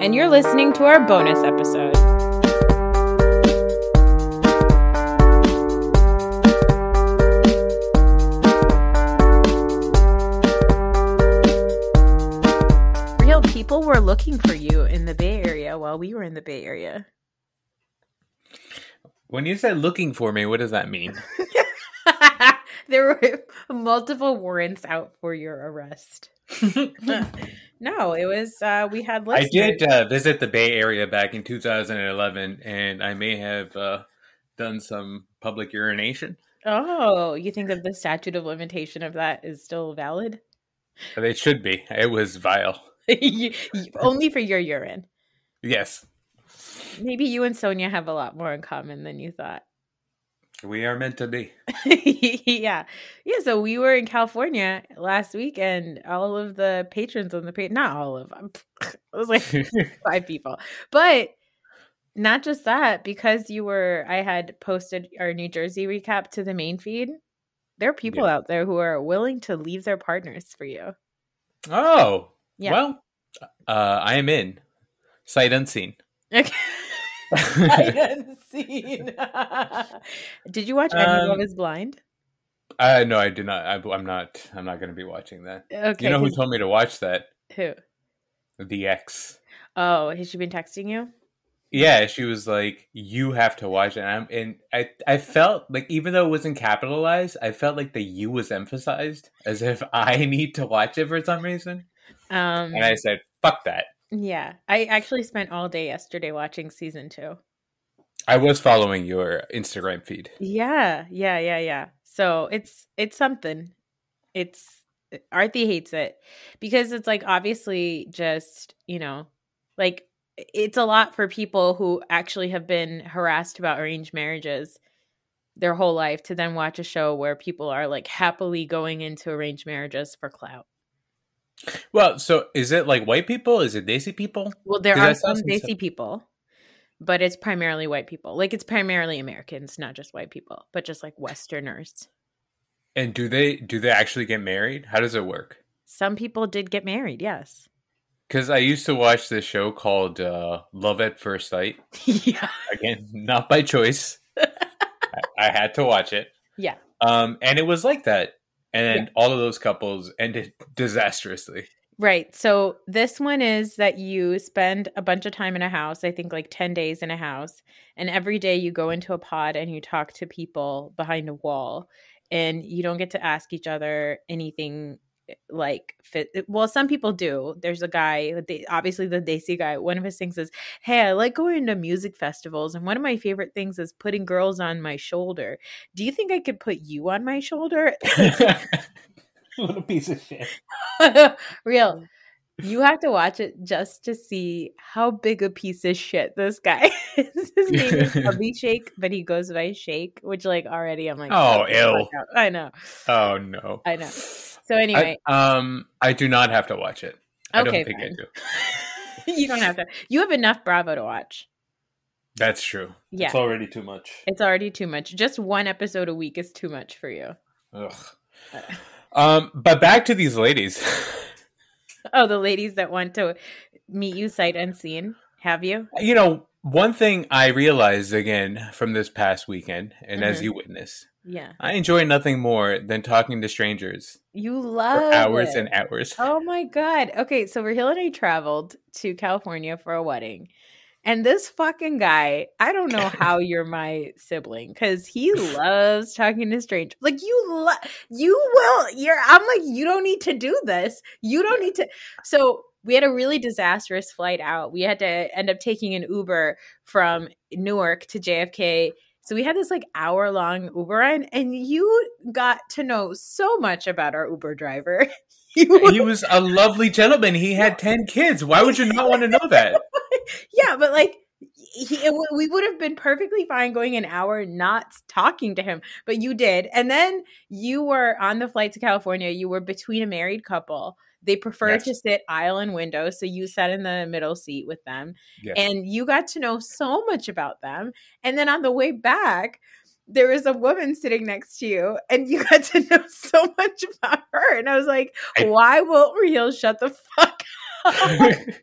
And you're listening to our bonus episode. Real people were looking for you in the Bay Area while we were in the Bay Area. When you said looking for me, what does that mean? there were multiple warrants out for your arrest. no, it was uh we had I did uh, visit the Bay Area back in 2011, and I may have uh, done some public urination. Oh, you think that the statute of limitation of that is still valid? It should be. It was vile. You- you- Only for your urine. Yes, Maybe you and Sonia have a lot more in common than you thought. We are meant to be. yeah. Yeah. So we were in California last week and all of the patrons on the page, not all of them, it was like five people. But not just that, because you were, I had posted our New Jersey recap to the main feed. There are people Yeah. out there who are willing to leave their partners for you. oh, Yeah. well, uh, I am in. Sight unseen. Okay. I unseen. Did you watch Any Um, Love Is Blind? Uh, no, I did not. I, I'm not. I'm not going to be watching that. Okay. You know who told me to watch that? who? The ex. Oh, has she been texting you? Yeah, she was like, "You have to watch it." And, I'm, and I, I felt like even though it wasn't capitalized, I felt like the "you" was emphasized, as if I need to watch it for some reason. Um, And I said, "Fuck that." Yeah, I actually spent all day yesterday watching season two. I was following your Instagram feed. Yeah, yeah, yeah, yeah. So it's it's something. It's uh, Arthi hates it because it's like obviously just you know like it's a lot for people who actually have been harassed about arranged marriages their whole life to then watch a show where people are like happily going into arranged marriages for clout. Well, so is it like white people? Is it Desi people? Well, there are some Desi stuff- people, but it's primarily white people. Like it's primarily Americans, not just white people, but just like Westerners. And do they do they actually get married? How does it work? Some people did get married, yes. Because I used to watch this show called uh, Love at First Sight. yeah. Again, not by choice. I, I had to watch it. Yeah. Um, and it was like that. And all of those couples ended disastrously. Right. So this one is that you spend a bunch of time in a house, I think like 10 days in a house, and every day you go into a pod and you talk to people behind a wall and you don't get to ask each other anything Eh, like fit eh, well some people do there's a guy they, obviously the Desi guy one of his things is hey i like going to music festivals and one of my favorite things is putting girls on my shoulder do you think i could put you on my shoulder what a piece of shit. Real. You have to watch it just to see how big a piece of shit this guy is. His name is Abhishek, but he goes by Shake, which like already I'm like, Oh, the ill. I know. Oh no. I know. So anyway, I, um, I do not have to watch it. I Okay, don't think I do. you don't have to. You have enough Bravo to watch. That's true. Yeah. It's already too much. It's already too much. Just one episode a week is too much for you. Ugh. Um, but back to these ladies. Oh, the ladies that want to meet you sight unseen. Have you? you know, one thing I realized again from this past weekend, and as Mhm. you witness, Yeah. I enjoy nothing more than talking to strangers You for love hours it. and hours. Oh my god. Okay, so Raheel and I traveled to California for a wedding. And this fucking guy, I don't know how you're my sibling cuz he loves talking to strangers. Like you lo- you will you're I'm like you don't need to do this. You don't need to So we had a really disastrous flight out. We had to end up taking an Uber from Newark to JFK. So we had this like hour long Uber ride, and you got to know so much about our Uber driver. He was a lovely gentleman. He had 10 kids. Why would you not want to know that? yeah, but like he, w- we would have been perfectly fine going an hour not talking to him, but you did. And then you were on the flight to California. You were between a married couple. They prefer Yes. to sit aisle and window, so you sat in the middle seat with them, Yes. and you got to know so much about them. And then on the way back, there was a woman sitting next to you, and you got to know so much about her. And I was like, I- why won't Real shut the fuck up?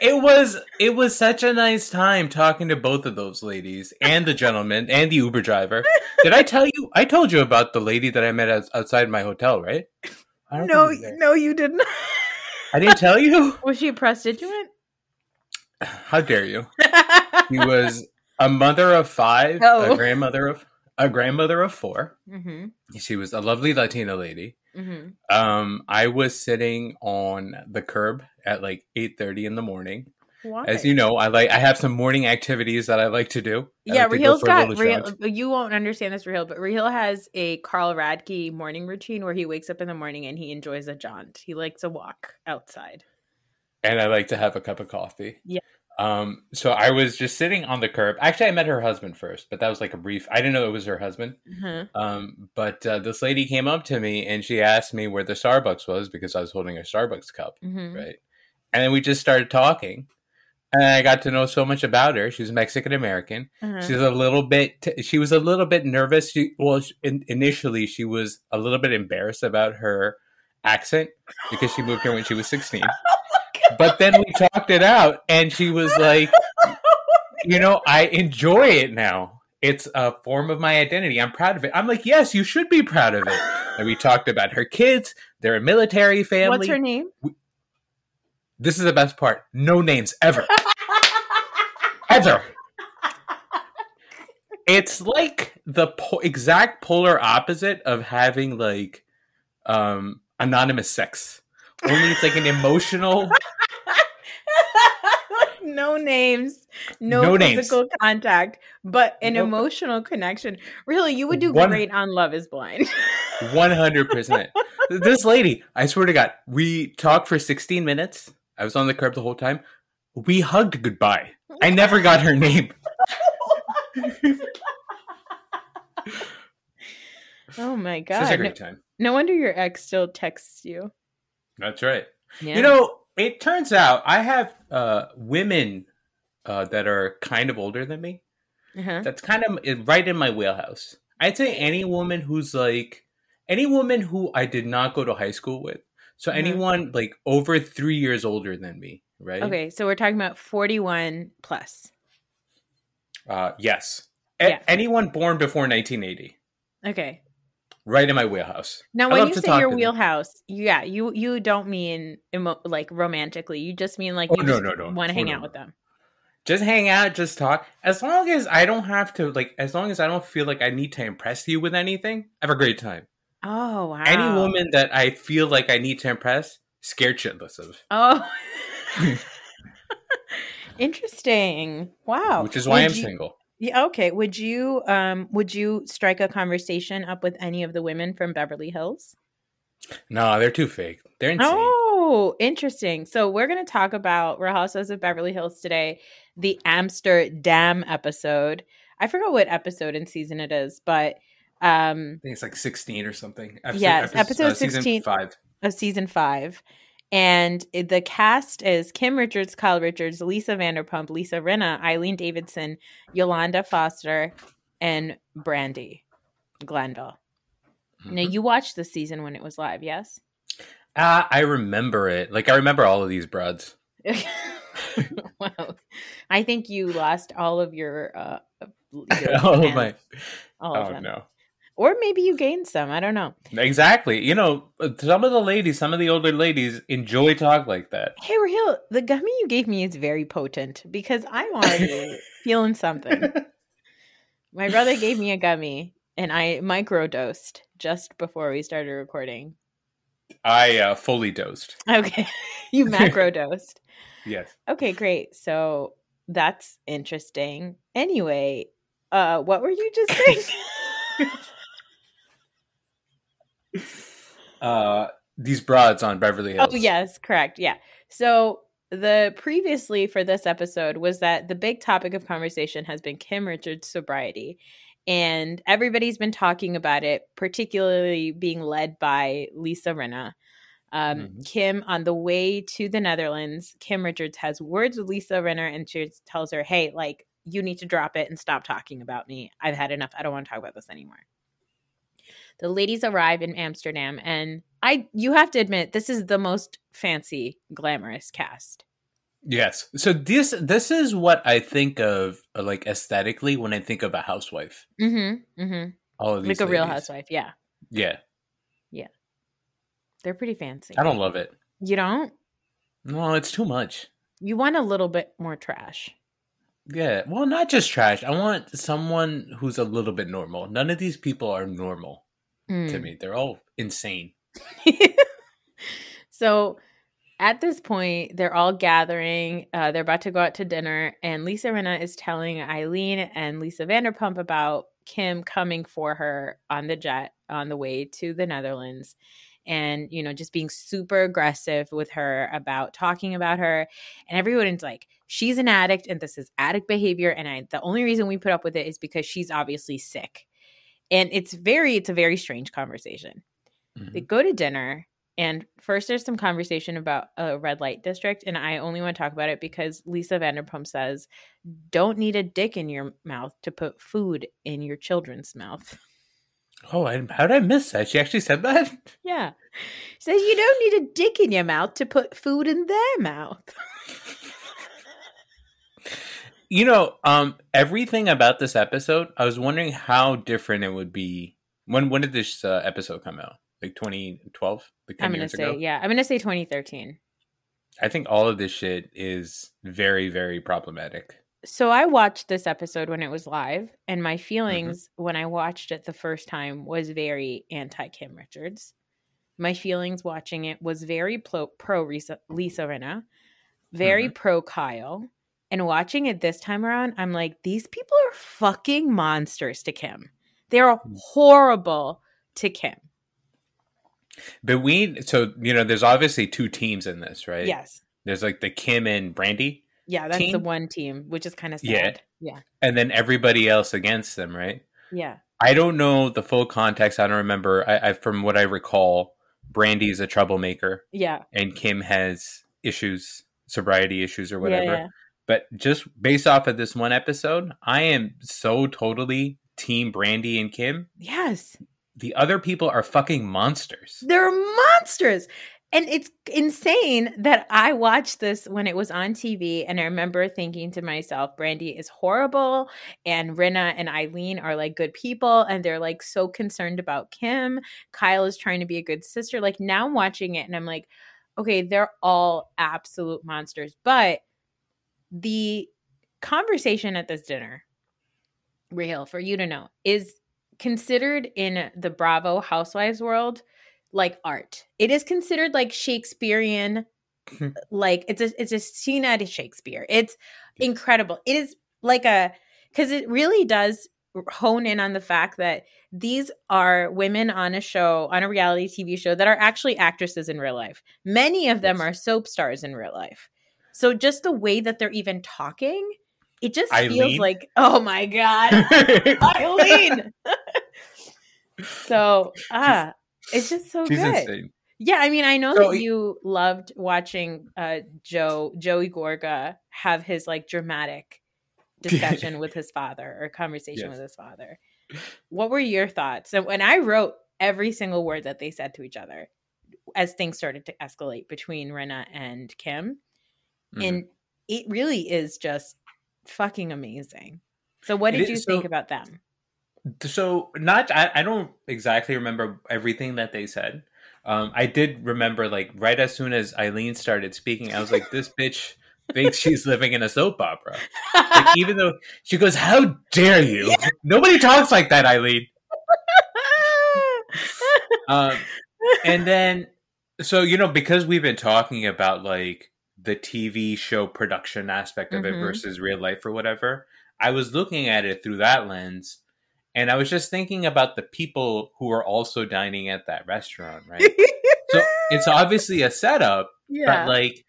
it was it was such a nice time talking to both of those ladies and the gentleman and the Uber driver. Did I tell you? I told you about the lady that I met outside my hotel, right? I don't no, think you did. no, you didn't. I didn't tell you. Was she a prostitute? How dare you? He was a mother of five, Oh. a grandmother of a grandmother of four. mm-hmm, She was a lovely Latina lady. mm-hmm. Um, I was sitting on the curb at like eight thirty in the morning. Why? As you know, I like I have some morning activities that I like to do. I yeah, like to go Raheel's for a got jog. You won't understand this, Raheel, but Raheel has a Carl Radke morning routine where he wakes up in the morning and he enjoys a jaunt. He likes a walk outside. and I like to have a cup of coffee. Yeah. Um, so I was just sitting on the curb. Actually, I met her husband first, but that was like a brief. I didn't know it was her husband. Mhm. Um, but uh, this lady came up to me and she asked me where the Starbucks was because I was holding a Starbucks cup, Mhm. right? And then we just started talking, and I got to know so much about her. She was Mexican American. Uh-huh. She's a little bit. T- she was a little bit nervous. She well, she, in, initially she was a little bit embarrassed about her accent because she moved here when she was sixteen. But then we talked it out, and she was like, "You know, I enjoy it now. It's a form of my identity. I'm proud of it." I'm like, "Yes, you should be proud of it." And we talked about her kids. They're a military family. What's her name? This is the best part. No names ever. ever. It's like the po- exact polar opposite of having like um anonymous sex. Only it's like an emotional no names, no, No names. physical contact, but an Nope. emotional connection. Really, you would do One- great on Love is Blind. 100%. this lady, I swear to God, we talked for 16 minutes. I was on the curb the whole time. We hugged goodbye. I never got her name. oh my god! Such a. No, great time. no wonder your ex still texts you. That's right. Yeah. You know, it turns out I have uh, women uh, that are kind of older than me. uh-huh. That's kind of right in my wheelhouse. I'd say any woman who's like any woman who I did not go to high school with. So Mhm. anyone like over three years older than me, right? Okay, so we're talking about 41 plus. Uh, yes. A- Yeah. Anyone born before 1980, Okay. right in my wheelhouse. Now, when you say your them. wheelhouse, yeah, you you don't mean emo- like romantically. You just mean like Oh, you no, just no, no. want to Oh, hang no, out no. with them. Just hang out, just talk. As long as I don't have to like, as long as I don't feel like I need to impress you with anything, have a great time. Oh wow! Any woman that I feel like I need to impress, scared shitless of. Oh, interesting. Wow. Which is why Would I'm you- single. Yeah. Okay. Would you um would you strike a conversation up with any of the women from Beverly Hills? No, they're too fake. They're insane. Oh, interesting. So we're going to talk about Real Housewives of Beverly Hills today, the Amsterdam episode. I forgot what episode and season it is, but um I think it's like 16 or something. Episode, Yes, episode season 16. five. of season five. And the cast is Kim Richards, Kyle Richards, Lisa Vanderpump, Lisa Rinna, Eileen Davidson, Yolanda Foster, and Brandi Glanville. Now Mhm. you watched the season when it was live, yes? Ah, I remember it. Like I remember all of these broads. well, I think you lost all of your uh your oh fans, my! all of Oh them. no! Or maybe you gained some. I don't know. Exactly. You know, some of the ladies, some of the older ladies, enjoy talk like that. Hey Raheel, the gummy you gave me is very potent because I'm already feeling something. My brother gave me a gummy and I microdosed just before we started recording. I uh, fully dosed. Okay. you macrodosed. Yes. Okay, great. So that's interesting. Anyway, uh what were you just saying? Uh, these broads on Beverly Hills. oh yes, correct. Yeah. So the previously for this episode was that the big topic of conversation has been Kim Richards' sobriety. And everybody's been talking about it, particularly being led by Lisa Rinna. Um, mm-hmm. Kim, on the way to the Netherlands, Kim Richards has words with Lisa Rinna and she tells her, Hey, like, you need to drop it and stop talking about me. I've had enough. I don't want to talk about this anymore. The ladies arrive in Amsterdam, and I you have to admit this is the most fancy, glamorous cast. Yes. So this this is what I think of uh, like aesthetically when I think of a housewife. Mm-hmm. Mm-hmm. All of these like ladies. a real housewife. Yeah. Yeah. Yeah. They're pretty fancy. I don't love it. You don't? No, it's too much. You want a little bit more trash. Yeah. Well, not just trash. I want someone who's a little bit normal. None of these people are normal mm. to me. They're all insane. so at this point, they're all gathering. Uh, they're about to go out to dinner, and Lisa Rinna is telling Eileen and Lisa Vanderpump about Kim coming for her on the jet on the way to the Netherlands. And, you know, just being super aggressive with her about talking about her. And everyone's like, she's an addict and this is addict behavior. And I, the only reason we put up with it is because she's obviously sick and it's very it's a very strange conversation. Mm-hmm. they go to dinner and first there's some conversation about a red light district and i only want to talk about it because lisa vanderpump says don't need a dick in your mouth to put food in your children's mouth. Oh I, how did i miss that? She actually said that? Yeah. She says you don't need a dick in your mouth to put food in their mouth You know, um, everything about this episode, I was wondering how different it would be. When when did this uh, episode come out? Like 2012? Like I'm gonna say ago? yeah. I'm gonna say 2013. I think all of this shit is very very problematic. So I watched this episode when it was live, and my feelings mm-hmm. when I watched it the first time was very anti Kim Richards. My feelings watching it was very pro, pro Lisa, Lisa Rinna, very mm-hmm. pro Kyle, and watching it this time around, I'm like, these people are fucking monsters to Kim. They're hmm. horrible to Kim. But we, so, you know, there's obviously two teams in this, right? Yes. There's like the Kim and Brandi. Yeah, that's team. the one team, which is kind of sad. Yeah. Yeah. And then everybody else against them, right? Yeah. I don't know the full context. I don't remember. I, I from what I recall, Brandi's a troublemaker. Yeah. And Kim has issues, sobriety issues or whatever. Yeah, yeah. But just based off of this one episode, I am so totally team Brandi and Kim. Yes. The other people are fucking monsters. They're monsters. And it's insane that I watched this when it was on TV. And I remember thinking to myself, Brandi is horrible. And Rinna and Eileen are like good people. And they're like so concerned about Kim. Kyle is trying to be a good sister. Like now I'm watching it and I'm like, okay, they're all absolute monsters. But the conversation at this dinner, real for you to know, is considered in the Bravo Housewives world like art. It is considered like Shakespearean, like it's a it's a scene out of Shakespeare. It's incredible. It is like a because it really does hone in on the fact that these are women on a show on a reality TV show that are actually actresses in real life. Many of them are soap stars in real life. So just the way that they're even talking, it just Eileen? feels like, oh my god, Eileen. so ah, it's just so She's good. Insane. Yeah, I mean, I know so, that you loved watching uh, Joe Joey Gorga have his like dramatic discussion with his father or conversation yes. with his father. What were your thoughts? So when I wrote every single word that they said to each other as things started to escalate between Rinna and Kim, Mm-hmm. And it really is just fucking amazing. So what did is, you think so, about them? So not I, I don't exactly remember everything that they said. Um, I did remember like right as soon as Eileen started speaking, I was like, this bitch thinks she's living in a soap opera. Like, even though she goes, How dare you? Yeah. Nobody talks like that, Eileen. um, and then so you know, because we've been talking about like the TV show production aspect of mm-hmm. it versus real life or whatever. I was looking at it through that lens and I was just thinking about the people who are also dining at that restaurant, right? so it's obviously a setup, yeah. but like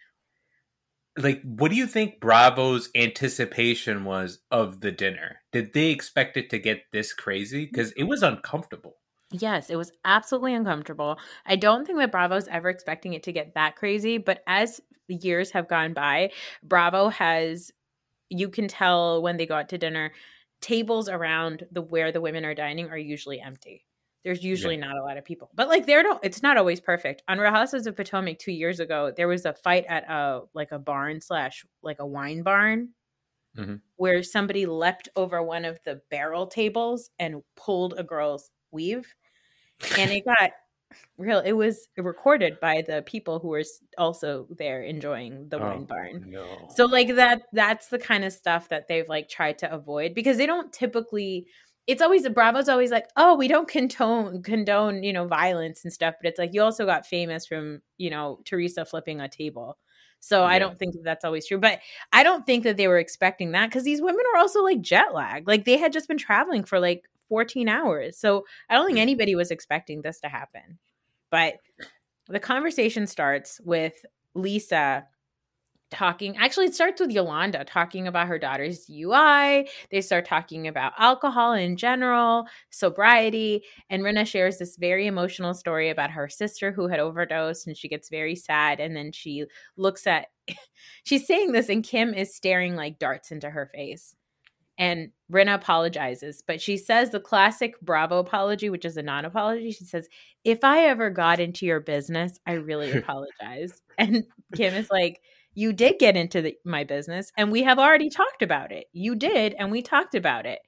like what do you think Bravo's anticipation was of the dinner? Did they expect it to get this crazy? Because it was uncomfortable. Yes, it was absolutely uncomfortable. I don't think that Bravo's ever expecting it to get that crazy, but as years have gone by, Bravo has you can tell when they go out to dinner, tables around the where the women are dining are usually empty. There's usually yeah. not a lot of people. But like there don't it's not always perfect. On Real of Potomac 2 years ago, there was a fight at a like a barn slash like a wine barn mm-hmm. where somebody leapt over one of the barrel tables and pulled a girl's weave. And it got real it was recorded by the people who were also there enjoying the oh, wine barn no. so like that that's the kind of stuff that they've like tried to avoid because they don't typically it's always the bravo's always like oh we don't condone condone you know violence and stuff but it's like you also got famous from you know teresa flipping a table so yeah. i don't think that that's always true but i don't think that they were expecting that because these women are also like jet lag like they had just been traveling for like 14 hours. So I don't think hmm. anybody was expecting this to happen. But the conversation starts with Lisa talking actually it starts with Yolanda talking about her daughter's DUI. They start talking about alcohol in general, sobriety, and Rinna shares this very emotional story about her sister who had overdosed and she gets very sad and then she looks at she's saying this and Kim is staring like darts into her face. And Rinna apologizes, but she says the classic Bravo apology, which is a non apology. She says, If I ever got into your business, I really apologize. and Kim is like, You did get into the, my business, and we have already talked about it. You did, and we talked about it.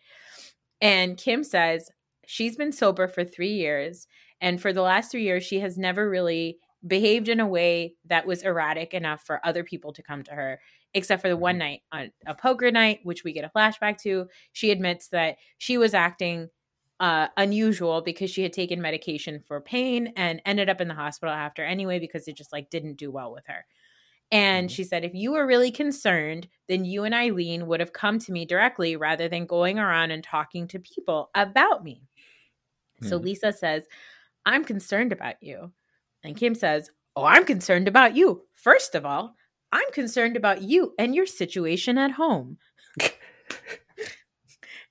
And Kim says she's been sober for three years. And for the last three years, she has never really behaved in a way that was erratic enough for other people to come to her except for the one mm-hmm. night on a poker night, which we get a flashback to. She admits that she was acting uh, unusual because she had taken medication for pain and ended up in the hospital after anyway because it just like didn't do well with her. And mm-hmm. she said, if you were really concerned, then you and Eileen would have come to me directly rather than going around and talking to people about me. Mm-hmm. So Lisa says, I'm concerned about you. And Kim says, Oh, I'm concerned about you. First of all, I'm concerned about you and your situation at home.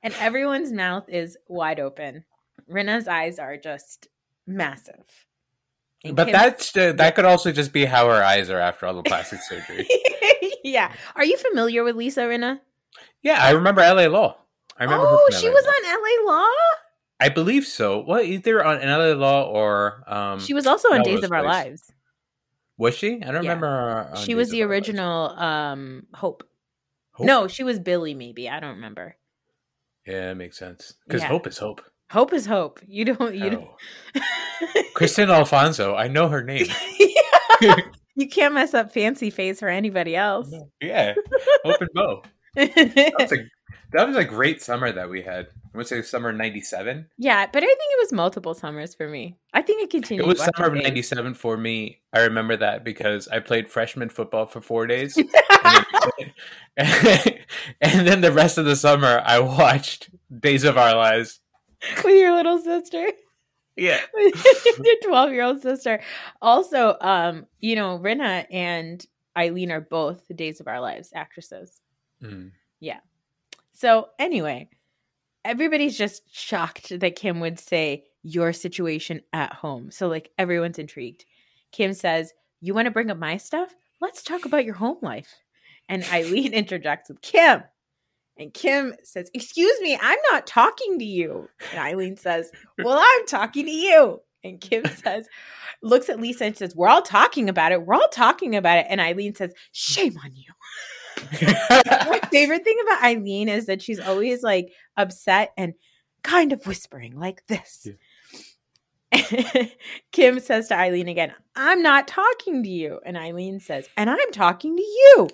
and everyone's mouth is wide open. Rinna's eyes are just massive. And but Kim's- that's uh, that could also just be how her eyes are after all the plastic surgery. yeah. Are you familiar with Lisa Rinna? Yeah, I remember LA Law. I remember. Oh, she LA was Law. on LA Law. I believe so. Well, either on LA Law or um, she was also on Days of Our Lives. Was she? I don't yeah. remember. she was the original um, Hope. Hope. No, she was Billy. Maybe I don't remember. Yeah, it makes sense because yeah. Hope is Hope. Hope is Hope. You don't. You oh. don't. Kristian Alfonso. I know her name. you can't mess up Fancy Face or anybody else. Yeah, Open Bow. That's a that was a great summer that we had. I would say summer '97. Yeah, but I think it was multiple summers for me. I think it continued. It was summer of '97 for me. I remember that because I played freshman football for four days, and, then, and then the rest of the summer I watched Days of Our Lives with your little sister. Yeah. your 12 year old sister. Also, um, you know, Rinna and Eileen are both Days of Our Lives actresses. Mm. Yeah. So, anyway, everybody's just shocked that Kim would say your situation at home. So, like, everyone's intrigued. Kim says, You want to bring up my stuff? Let's talk about your home life. And Eileen interjects with Kim. And Kim says, Excuse me, I'm not talking to you. And Eileen says, Well, I'm talking to you. And Kim says, looks at Lisa and says, We're all talking about it. We're all talking about it. And Eileen says, Shame on you. My favorite thing about Eileen is that she's always like upset and kind of whispering like this. Yeah. Kim says to Eileen again, I'm not talking to you. And Eileen says, And I'm talking to you.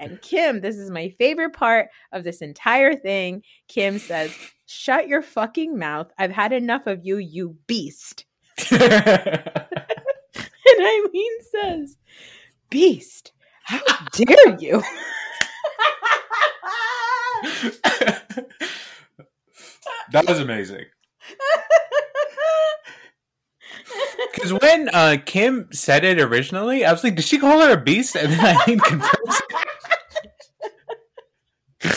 and Kim, this is my favorite part of this entire thing. Kim says, Shut your fucking mouth. I've had enough of you, you beast. and Eileen says, Beast, how dare you? that was amazing. Because when uh, Kim said it originally, I was like, did she call her a beast? And then I didn't confirm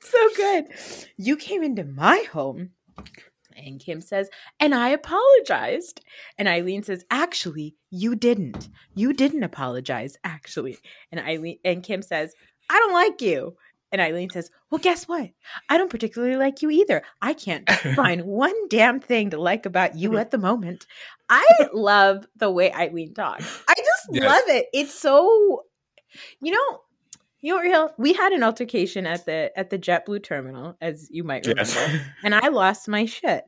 so good. You came into my home and Kim says, and I apologized. And Eileen says, actually, you didn't. You didn't apologize, actually. And Eileen and Kim says, I don't like you. And Eileen says, Well, guess what? I don't particularly like you either. I can't find one damn thing to like about you at the moment. I love the way Eileen talks. I just Yes. love it. It's so, you know, you know, what, Real? We had an altercation at the at the JetBlue terminal, as you might remember, yes. and I lost my shit.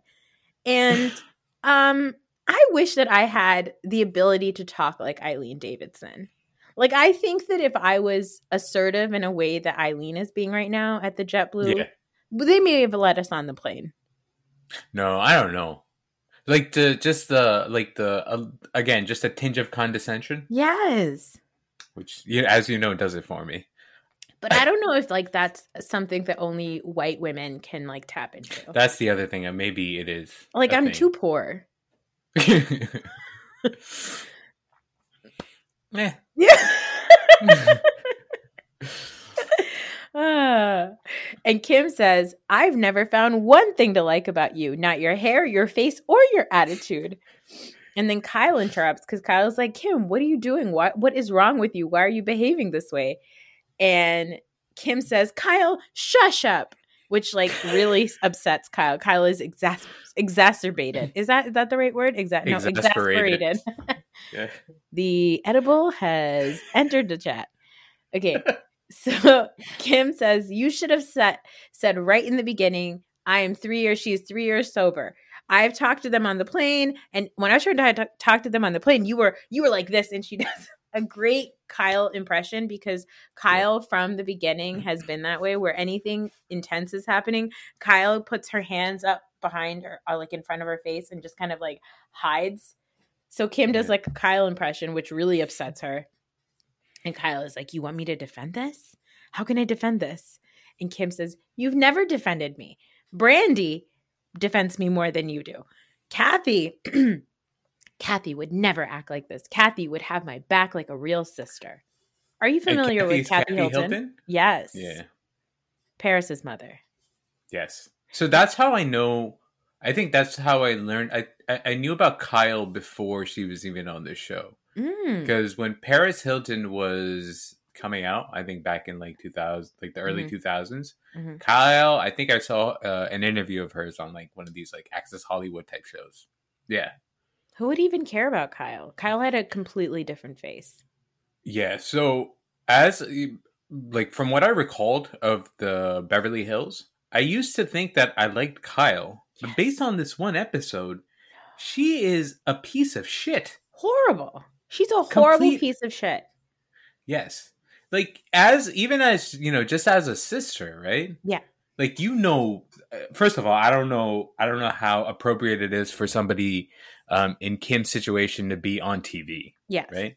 And um, I wish that I had the ability to talk like Eileen Davidson. Like I think that if I was assertive in a way that Eileen is being right now at the JetBlue, Yeah. they may have let us on the plane. No, I don't know. Like the just the like the uh, again just a tinge of condescension, Yes. which you, as you know does it for me. But I don't know if like that's something that only white women can like tap into. That's the other thing, maybe it is. like I'm too poor. Eh. Yeah. Ah. and Kim says, I've never found one thing to like about you, not your hair, your face, or your attitude. And then Kyle interrupts because Kyle's like, Kim, what are you doing? What what is wrong with you? Why are you behaving this way? And Kim says, Kyle, shush up, which like really upsets Kyle. Kyle is exas- exacerbated. Is that is that the right word? Exa- no, Exasperated. Yeah. The edible has entered the chat. Okay. So Kim says, You should have said, said right in the beginning, I am three years, she is three years sober. I've talked to them on the plane. And when I tried to talk to them on the plane, you were you were like this. And she does a great Kyle impression because Kyle from the beginning has been that way where anything intense is happening. Kyle puts her hands up behind her, uh, like in front of her face, and just kind of like hides. So Kim does like a Kyle impression, which really upsets her. And Kyle is like, You want me to defend this? How can I defend this? And Kim says, You've never defended me. Brandi defends me more than you do. Kathy, Kathy would never act like this. Kathy would have my back like a real sister. Are you familiar with Kathy's Kathy, Hilton? Yes. Yeah. Paris's mother. Yes. So that's how I know. I think that's how I learned. I I, knew about Kyle before she was even on this show Mm. because when Paris Hilton was coming out, I think back in like 2000, like the early Mhm. 2000s. Mhm. Kyle, I think I saw uh, an interview of hers on like one of these like Access Hollywood type shows. Yeah. Who would even care about Kyle? Kyle had a completely different face. Yeah. So as like from what I recalled of the Beverly Hills, I used to think that I liked Kyle, but based on this one episode, she is a piece of shit. Horrible. She's a horrible Complete- piece of shit. Yes. Like as even as, you know, just as a sister, right? Yeah. Like you know uh, first of all, I don't know I don't know how appropriate it is for somebody um in Kim's situation to be on TV. Yes. right?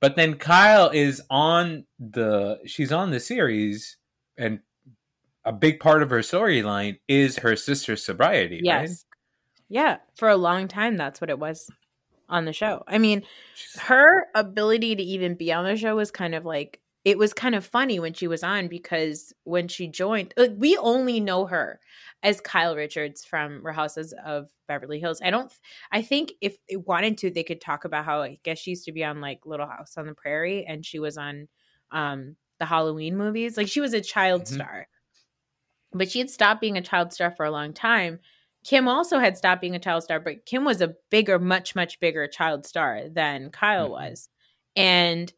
But then Kyle is on the she's on the series and a big part of her storyline is her sister's sobriety, right? Yes. Yeah. For a long time, that's what it was on the show. I mean, She's- her ability to even be on the show was kind of like it was kind of funny when she was on because when she joined, like, we only know her as Kyle Richards from Real Houses of Beverly Hills. I don't, I think if they wanted to, they could talk about how I guess she used to be on like Little House on the Prairie and she was on um the Halloween movies. Like she was a child Mhm. star, but she had stopped being a child star for a long time. Kim also had stopped being a child star, but Kim was a bigger, much, much bigger child star than Kyle Mhm. was. And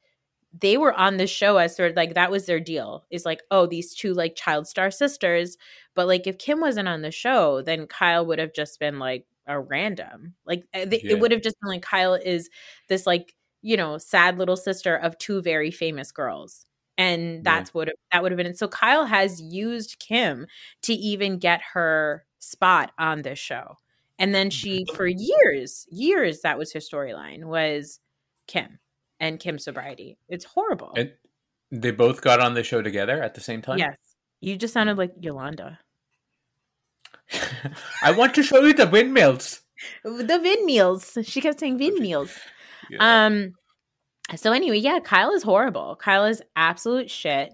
they were on the show as sort of like that was their deal is like, oh, these two like child star sisters. But like if Kim wasn't on the show, then Kyle would have just been like a random. Like uh, they, Yeah. it would have just been like Kyle is this like, you know, sad little sister of two very famous girls. And that's what that would have been. And so Kyle has used Kim to even get her spot on this show. And then she, for years, years, that was her storyline was Kim and Kim's sobriety. It's horrible. And they both got on the show together at the same time. yes. You just sounded like Yolanda. I want to show you the windmills. The windmills. She kept saying windmills. Yeah. Um. So anyway, yeah, Kyle is horrible. Kyle is absolute shit.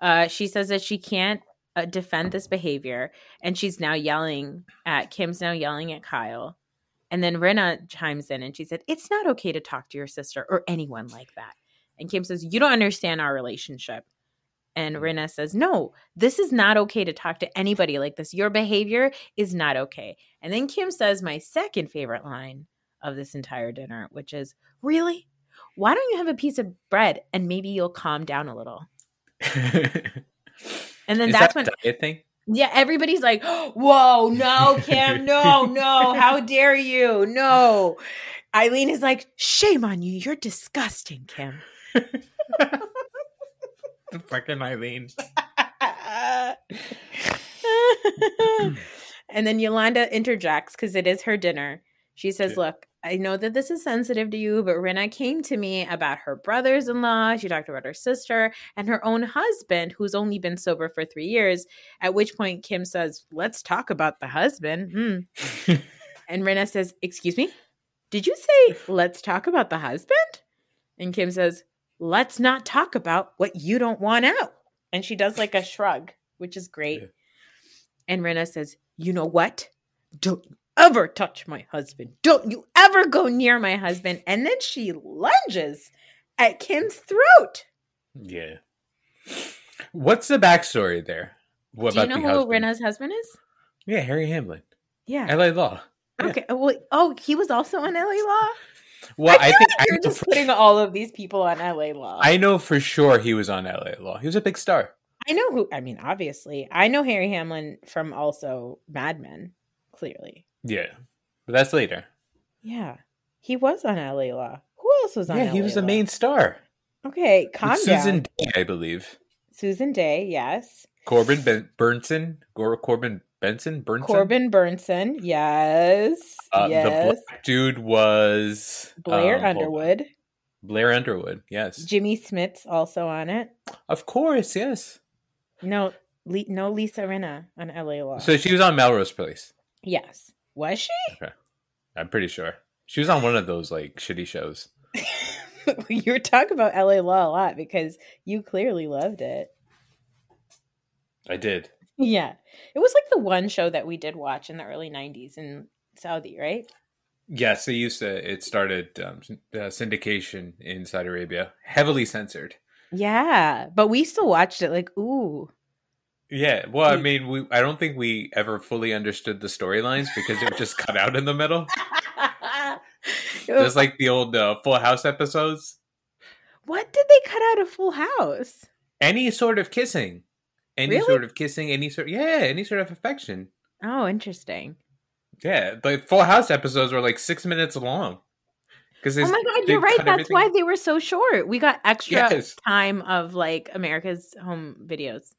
Uh, she says that she can't uh, defend this behavior, and she's now yelling at Kim's now yelling at Kyle. And then Rinna chimes in and she said, It's not okay to talk to your sister or anyone like that. And Kim says, You don't understand our relationship. And mm. Rinna says, No, this is not okay to talk to anybody like this. Your behavior is not okay. And then Kim says, My second favorite line of this entire dinner, which is, Really? Why don't you have a piece of bread and maybe you'll calm down a little? And then Is that's that when diet thing? Yeah, everybody's like, "Whoa, no, Kim, no, no, how dare you? No." Eileen is like, "Shame on you. You're disgusting, Kim." The fucking Eileen. and then Yolanda interjects because it is her dinner. She says, Yeah. Look, I know that this is sensitive to you, but Rinna came to me about her brothers in law. She talked about her sister and her own husband, who's only been sober for three years. At which point, Kim says, Let's talk about the husband. Hmm. And Rinna says, Excuse me? Did you say, Let's talk about the husband? And Kim says, Let's not talk about what you don't want out. And she does like a shrug, which is great. Yeah. And Rinna says, You know what? Don't ever touch my husband. Don't you ever go near my husband. And then she lunges at Kim's throat. yeah. What's the backstory there? What Do you know who husband? Rinna's husband is? Yeah, Harry Hamlin. Yeah. LA Law. yeah. Okay. Uh, well, oh, he was also on LA Law? Well, I, feel think like I you're know, just putting all of these people on LA Law. I know for sure he was on LA Law. He was a big star. I know who. I mean, obviously, I know Harry Hamlin from also Mad Men. Clearly, Yeah, but that's later. yeah, he was on LA Law. Who else was on? Yeah, he LA was the main star. Okay, calm With down. Susan Dey, I believe. Susan Dey, yes. Corbin ben- Bernsen, Gor- Corbin Benson, Bernsen. Corbin Bernsen, yes, Uh, The black dude was Blair um. Underwood, Blair Underwood. Yes, Jimmy Smits also on it. of course. Yes. No, Le- no Lisa Rinna on LA Law. So she was on Melrose Place. yes, was she? I'm pretty sure she was on one of those like shitty shows. You're talking about LA Law a lot because you clearly loved it. I did. Yeah. It was like the one show that we did watch in the early 90s in Saudi, right? Yes, they used to. It started um, uh, syndication in Saudi Arabia, heavily censored. Yeah. But we still watched it like, ooh. Yeah, well, I mean, we I don't think we ever fully understood the storylines because it just cut out in the middle, just like the old uh, Full House episodes. what did they cut out of Full House? Any sort of kissing, any Really? sort of kissing, any sort, yeah, any sort of affection. Oh, interesting. Yeah, the Full House episodes were like six minutes long. Because Oh my God, you're right. That's why they were so short. We got extra Yes. time of like America's home videos.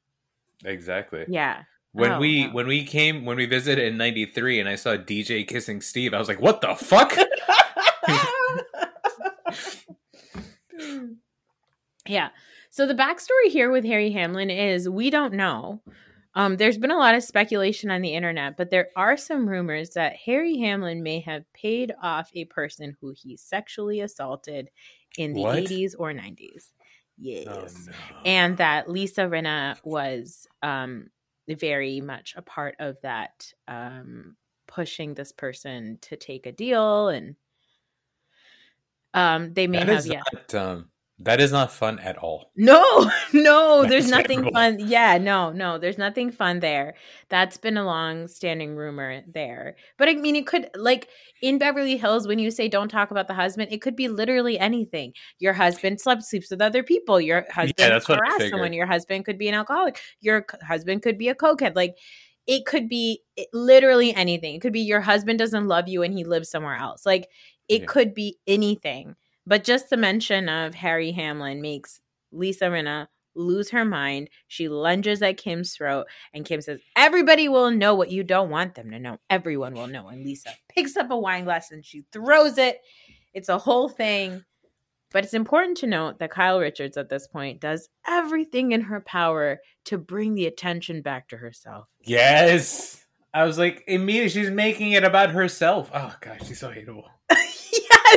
Exactly. Yeah. When Oh, we wow. when we came when we visited in '93 and I saw DJ kissing Steve, I was like, "What the fuck?" yeah. So the backstory here with Harry Hamlin is we don't know. Um, there's been a lot of speculation on the internet, but there are some rumors that Harry Hamlin may have paid off a person who he sexually assaulted in the What? 80s or 90s. Yes. Oh, no. And that Lisa Rinna was um, very much a part of that, um, pushing this person to take a deal. And um, they may have, yeah. um, that is not fun at all. No, no, there's nothing terrible. fun. Yeah, no, no, there's nothing fun there. That's been a long standing rumor there. But I mean, it could, like in Beverly Hills, when you say don't talk about the husband, it could be literally anything. Your husband slept, sleeps with other people. Your husband that's harassed someone. Your husband could be an alcoholic. Your husband could be a cokehead. Like, it could be literally anything. It could be your husband doesn't love you and he lives somewhere else. Like, it Yeah. could be anything. But just the mention of Harry Hamlin makes Lisa Rinna lose her mind. She lunges at Kim's throat, and Kim says, Everybody will know what you don't want them to know. Everyone will know. And Lisa picks up a wine glass and she throws it. It's a whole thing. But it's important to note that Kyle Richards at this point does everything in her power to bring the attention back to herself. Yes, I was like, immediately she's making it about herself. Oh gosh, she's so hateable.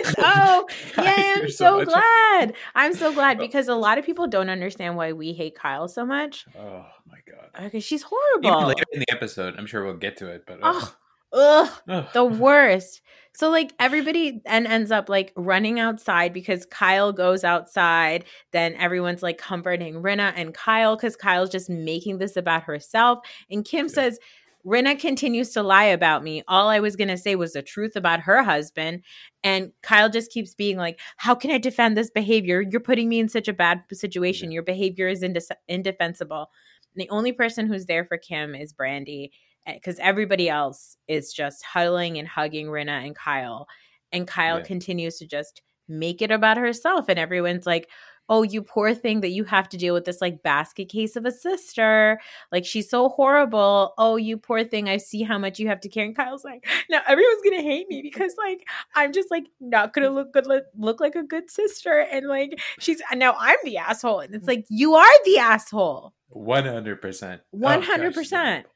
oh, yeah, I'm so, much- glad. I'm so glad because a lot of people don't understand why we hate Kyle so much. Oh my god. Okay, she's horrible. Even later in the episode, I'm sure we'll get to it, but uh, Ugh, the worst. So like everybody then ends up like running outside because Kyle goes outside. Then everyone's like comforting Rinna and Kyle because Kyle's just making this about herself. And Kim Yeah. says, Rinna continues to lie about me. All I was gonna say was the truth about her husband. And Kyle just keeps being like, How can I defend this behavior? You're putting me in such a bad situation. Your behavior is inde- indefensible. And the only person who's there for Kim is Brandi because eh, everybody else is just huddling and hugging Rinna and Kyle. And Kyle Yeah. continues to just make it about herself. And everyone's like, oh, you poor thing that you have to deal with this like basket case of a sister. Like she's so horrible. Oh, you poor thing. I see how much you have to care. And Kyle's like, now everyone's gonna hate me because like I'm just like not gonna look good look, look like a good sister. And like she's now I'm the asshole. And it's like, you are the asshole. 100%. Oh, One gosh, hundred she's percent.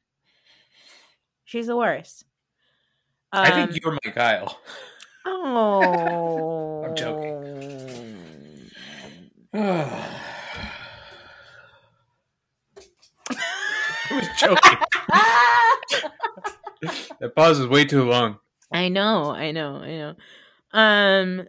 She's the worst. I Um, think you're my Kyle. Oh, I'm joking. I was joking. that pause is way too long. I know, I know, I know. Um,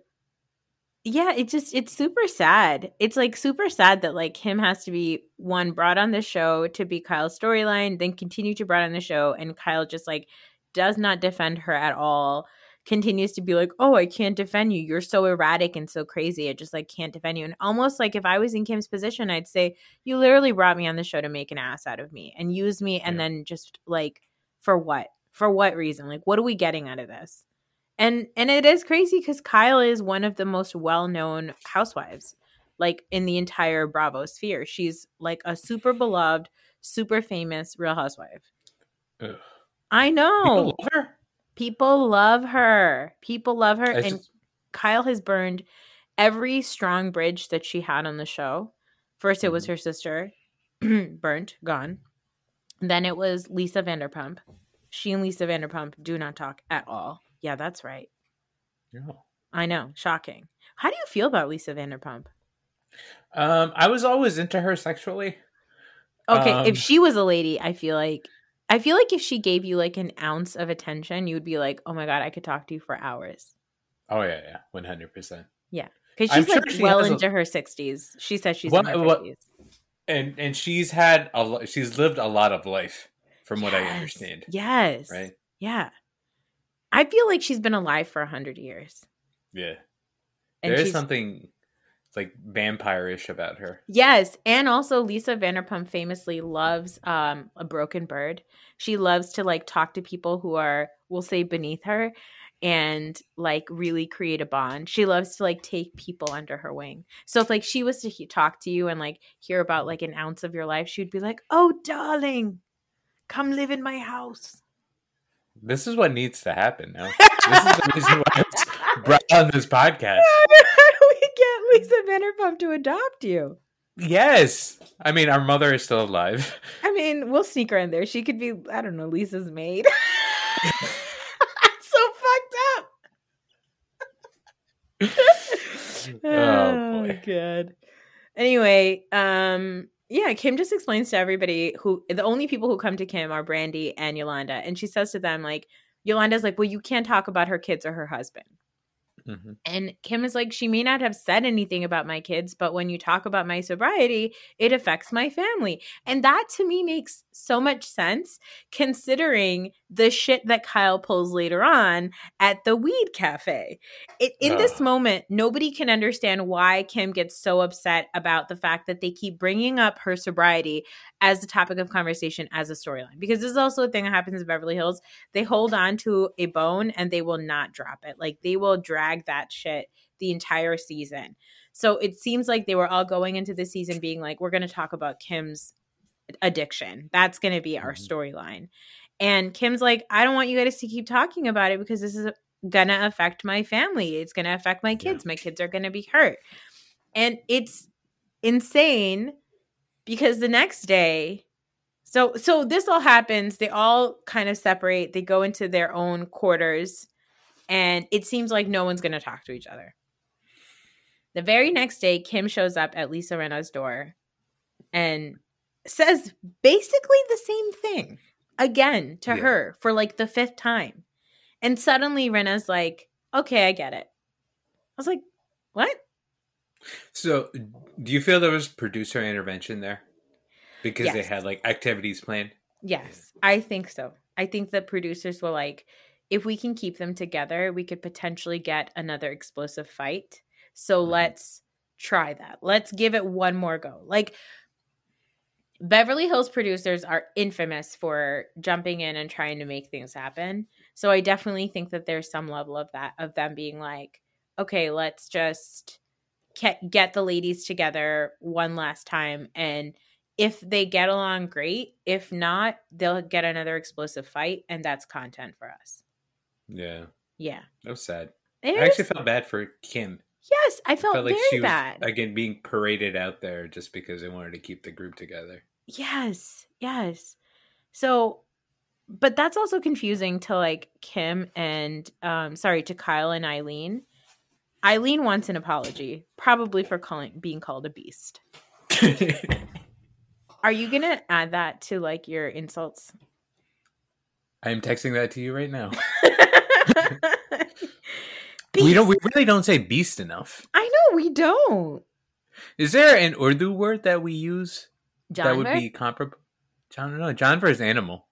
yeah, it just it's super sad. It's like super sad that like Kim has to be one brought on the show to be Kyle's storyline, then continue to brought on the show, and Kyle just like does not defend her at all. Continues to be like, oh, I can't defend you. You're so erratic and so crazy. I just like can't defend you. And almost like if I was in Kim's position, I'd say, you literally brought me on the show to make an ass out of me and use me, and Yeah. then just like for what? For what reason? Like, what are we getting out of this? and and it is crazy because Kyle is one of the most well-known housewives like in the entire Bravo sphere. She's like a super beloved, super famous Real Housewife. Ugh. I know People love her? people love her. It's and just- Kyle has burned every strong bridge that she had on the show. First, it was Mm-hmm. her sister, burnt, gone. Then it was Lisa Vanderpump. She and Lisa Vanderpump do not talk at all. Yeah, that's right. No. I know. Shocking. How do you feel about Lisa Vanderpump? Um, I was always into her sexually. Okay, Um, if she was a lady, I feel like I feel like if she gave you like an ounce of attention, you would be like, "Oh my god, I could talk to you for hours." Oh yeah, yeah, one hundred percent. Yeah, because I'm she's sure like she well has a- into her sixties. She says she's What- in her what- And and she's had a lo- she's lived a lot of life, from what I understand. Yes. Right? Yeah. I feel like she's been alive for a hundred years. Yeah. And there is she's like vampire-ish about her. Yes, and also Lisa Vanderpump famously loves um a broken bird. She loves to like talk to people who are we'll say beneath her and like really create a bond. She loves to like take people under her wing. So if like she was to he- talk to you and like hear about like an ounce of your life, she'd be like, "Oh, darling, come live in my house." This is what needs to happen now. this is the reason why I was brought on this podcast. Get Lisa Vanderpump to adopt you? Yes. I mean, our mother is still alive. I mean, we'll sneak her in there. She could be, I don't know, Lisa's maid. so fucked up. Oh, boy. god. Anyway, um, yeah, Kim just explains to everybody who the only people who come to Kim are Brandi and Yolanda, and she says to them like, Yolanda's like, well, you can't talk about her kids or her husband. Mhm. And Kim is like, she may not have said anything about my kids, but when you talk about my sobriety, it affects my family. And that to me makes so much sense considering the shit that Kyle pulls later on at the weed cafe. It, in this moment, nobody can understand why Kim gets so upset about the fact that they keep bringing up her sobriety as the topic of conversation as a storyline. Because this is also a thing that happens in Beverly Hills they hold on to a bone and they will not drop it. Like they will drag that shit the entire season. So it seems like they were all going into the season being like, we're going to talk about Kim's addiction. That's going to be our Mhm. storyline. And Kim's like, I don't want you guys to keep talking about it because this is to affect my family. It's to affect my kids. My kids are to be hurt. And it's insane because the next day so so this all happens they all kind of separate they go into their own quarters and it seems like no one's to talk to each other. The very next day, Kim shows up at Lisa Rinna's door and says basically the same thing again to Yeah. her for like the fifth time. And suddenly Rinna's like, okay, I get it. I was like, what? So, do you feel there was producer intervention there because they had like activities planned? Yes, I think so. I think the producers were like, if we can keep them together, we could potentially get another explosive fight. So Mhm. let's try that. Let's give it one more go. Like Beverly Hills producers are infamous for jumping in and trying to make things happen. So I definitely think that there's some level of that of them being like, okay, let's just get, get the ladies together one last time and if they get along great if not they'll get another explosive fight and that's content for us Yeah, yeah that was sad. It I actually felt bad for Kim. yes i felt, felt like she was bad again being paraded out there just because they wanted to keep the group together. Yes yes so but that's also confusing to like kim and um sorry to kyle and eileen eileen wants an apology probably for calling being called a beast are you gonna add that to like your insults I'm texting that to you right now. We don't. We really don't say beast enough. I know we don't. Is there an Urdu word that we use that would Janver? be comparable? John, no, Janver is animal.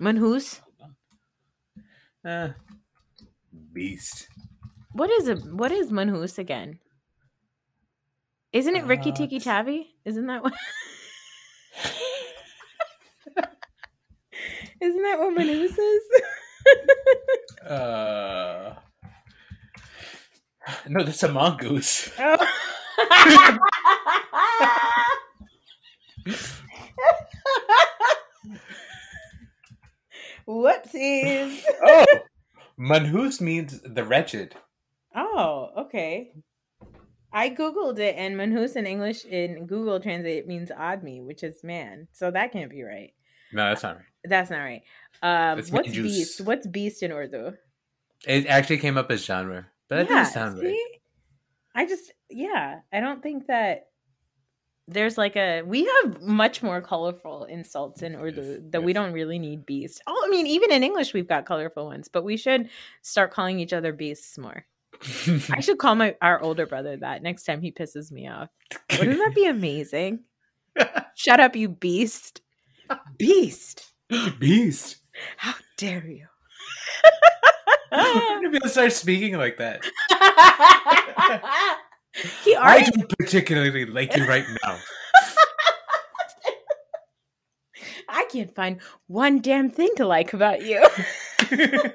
Manhus. Uh, beast. What is a what is Manhus again? Isn't it Ricky Uh, Tiki Tavi? Isn't that what? Isn't that what Manhus is? Uh, no, that's a mongoose. Oh. Whoopsies. Oh, manhus means the wretched. Oh, okay. I googled it, and manhus in English in Google Translate means odd me, which is man. So that can't be right. No, that's not right. That's not right. Um, what's manjus. beast? What's beast in Urdu? It actually came up as genre, but that doesn't sound right. I just, yeah, I don't think that there's like a. We have much more colorful insults in Urdu Yes, that we don't really need beast. Oh, I mean, even in English, we've got colorful ones, but we should start calling each other beasts more. I should call my our older brother that next time he pisses me off. Wouldn't that be amazing? Shut up, you beast! Beast! beast? How dare you? I'm gonna be able to start speaking like that. He I don't particularly like you right now. I can't find one damn thing to like about you.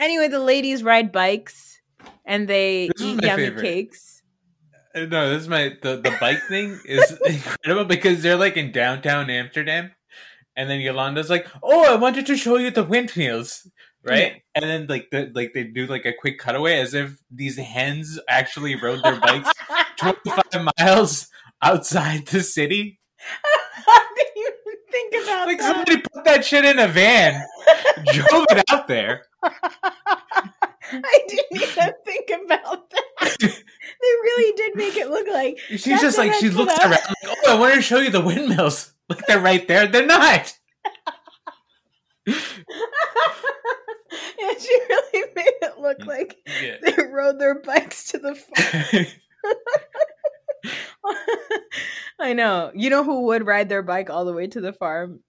Anyway, the ladies ride bikes and they This eat yummy favorite. cakes. Uh, No, this is my the, the bike thing is incredible because they're like in downtown Amsterdam, and then Yolanda's like, "Oh, I wanted to show you the windmills." Right, Yeah. and then like the like they do like a quick cutaway as if these hens actually rode their bikes twenty five miles outside the city. I didn't even think about Like that. somebody put that shit in a van, drove it out there. I didn't even think about that. they really did make it look like She's just like she looks thought. around like, "Oh, I want to show you the windmills." Like they're right there. They're not. yeah, she really made it look like Yeah. they rode their bikes to the farm. I know. You know who would ride their bike all the way to the farm?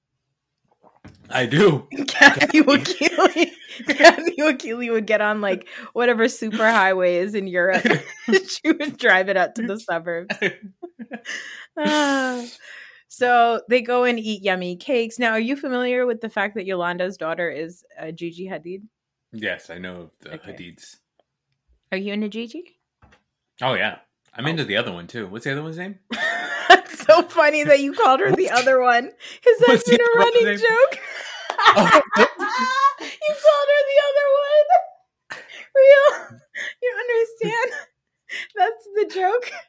I do. Kathy Wakile. Kathy Wakile would get on like whatever super highway is in Europe. she would drive it out to the suburbs. Ah. So they go and eat yummy cakes. Now, are you familiar with the fact that Yolanda's daughter is uh, Gigi Hadid? Yes, I know of the Okay. Hadids. Are you into Gigi? Oh yeah, I'm Oh. into the other one too. What's the other one's name? That's so funny that you called her the other one. Has that What's been a running name? joke? Oh, you called her the other one. Real? You understand? That's the joke.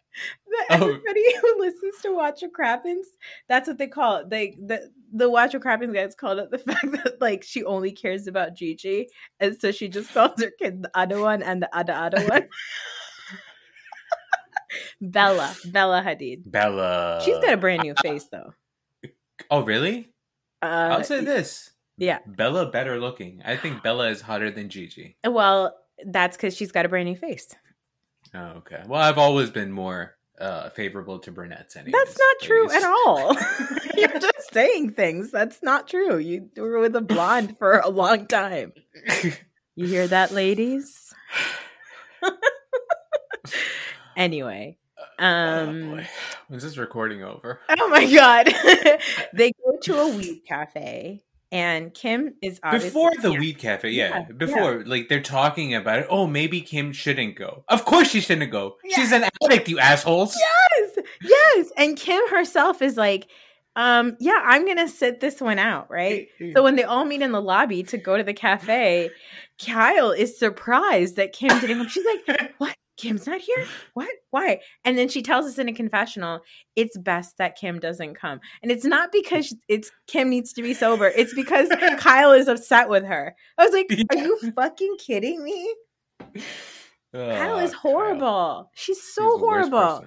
That Oh. everybody who listens to Watch What Crappens, that's what they call it. They the the Watch Crappens guys called it the fact that like she only cares about Gigi, and so she just calls her kid the other one and the other other one. Bella, Bella Hadid. Bella. She's got a brand new face though. Oh, really? Uh, I'll say this: yeah. Bella better looking. I think Bella is hotter than Gigi. Well, that's because she's got a brand new face. Oh, okay. Well, I've always been more uh, favorable to brunettes. Anyways, That's not true at all. You're just saying things. That's not true. You were with a blonde for a long time. You hear that, ladies? anyway, oh, um, boy. When's this recording over? oh my god, they go to a weed cafe, and Kim is Before the yeah. weed cafe, yeah. Yeah, Before, like they're talking about it. Oh, maybe Kim shouldn't go. Of course she shouldn't go. She's an addict, you assholes. Yes, yes, and Kim herself is like, um, yeah, I'm gonna sit this one out, right? So when they all meet in the lobby to go to the cafe, Kyle is surprised that Kim didn't come. She's like, "What? Kim's not here? What? Why?" And then she tells us in a confessional, "It's best that Kim doesn't come." And it's not because it's Kim needs to be sober. It's because Kyle is upset with her. I was like, "Are you fucking kidding me?" Kyle is horrible. She's so horrible.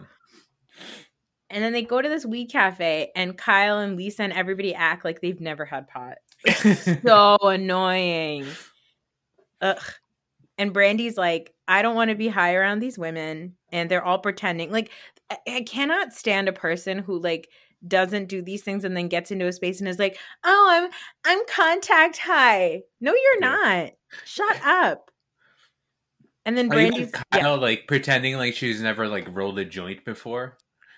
And then they go to this weed cafe, and Kyle and Lisa and everybody act like they've never had pot. so annoying. Ugh. And Brandi's like, I don't want to be high around these women, and they're all pretending. Like, I, cannot stand a person who like doesn't do these things and then gets into a space and is like, "Oh, I'm I'm contact high." No, you're not. Shut up. And then Brandi's Kyle yeah. like pretending like she's never like rolled a joint before. And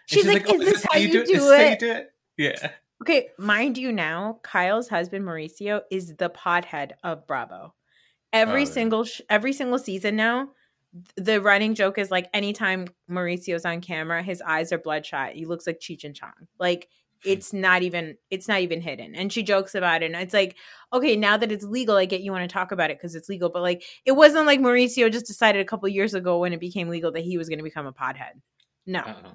She's like, "Oh, "Is this how you do Is this how you it?" do it? Yeah. Okay, mind you now, Kyle's husband Mauricio is the pothead of Bravo. Every Oh, single sh- every single season now, the running joke is like anytime Mauricio's on camera, his eyes are bloodshot. He looks like Cheech and Chong. Like hmm. it's not even it's not even hidden. And she jokes about it. And it's like, okay, now that it's legal, I get you want to talk about it because it's legal. But like it wasn't like Mauricio just decided a couple years ago when it became legal that he was going to become a pothead. No. Uh-oh.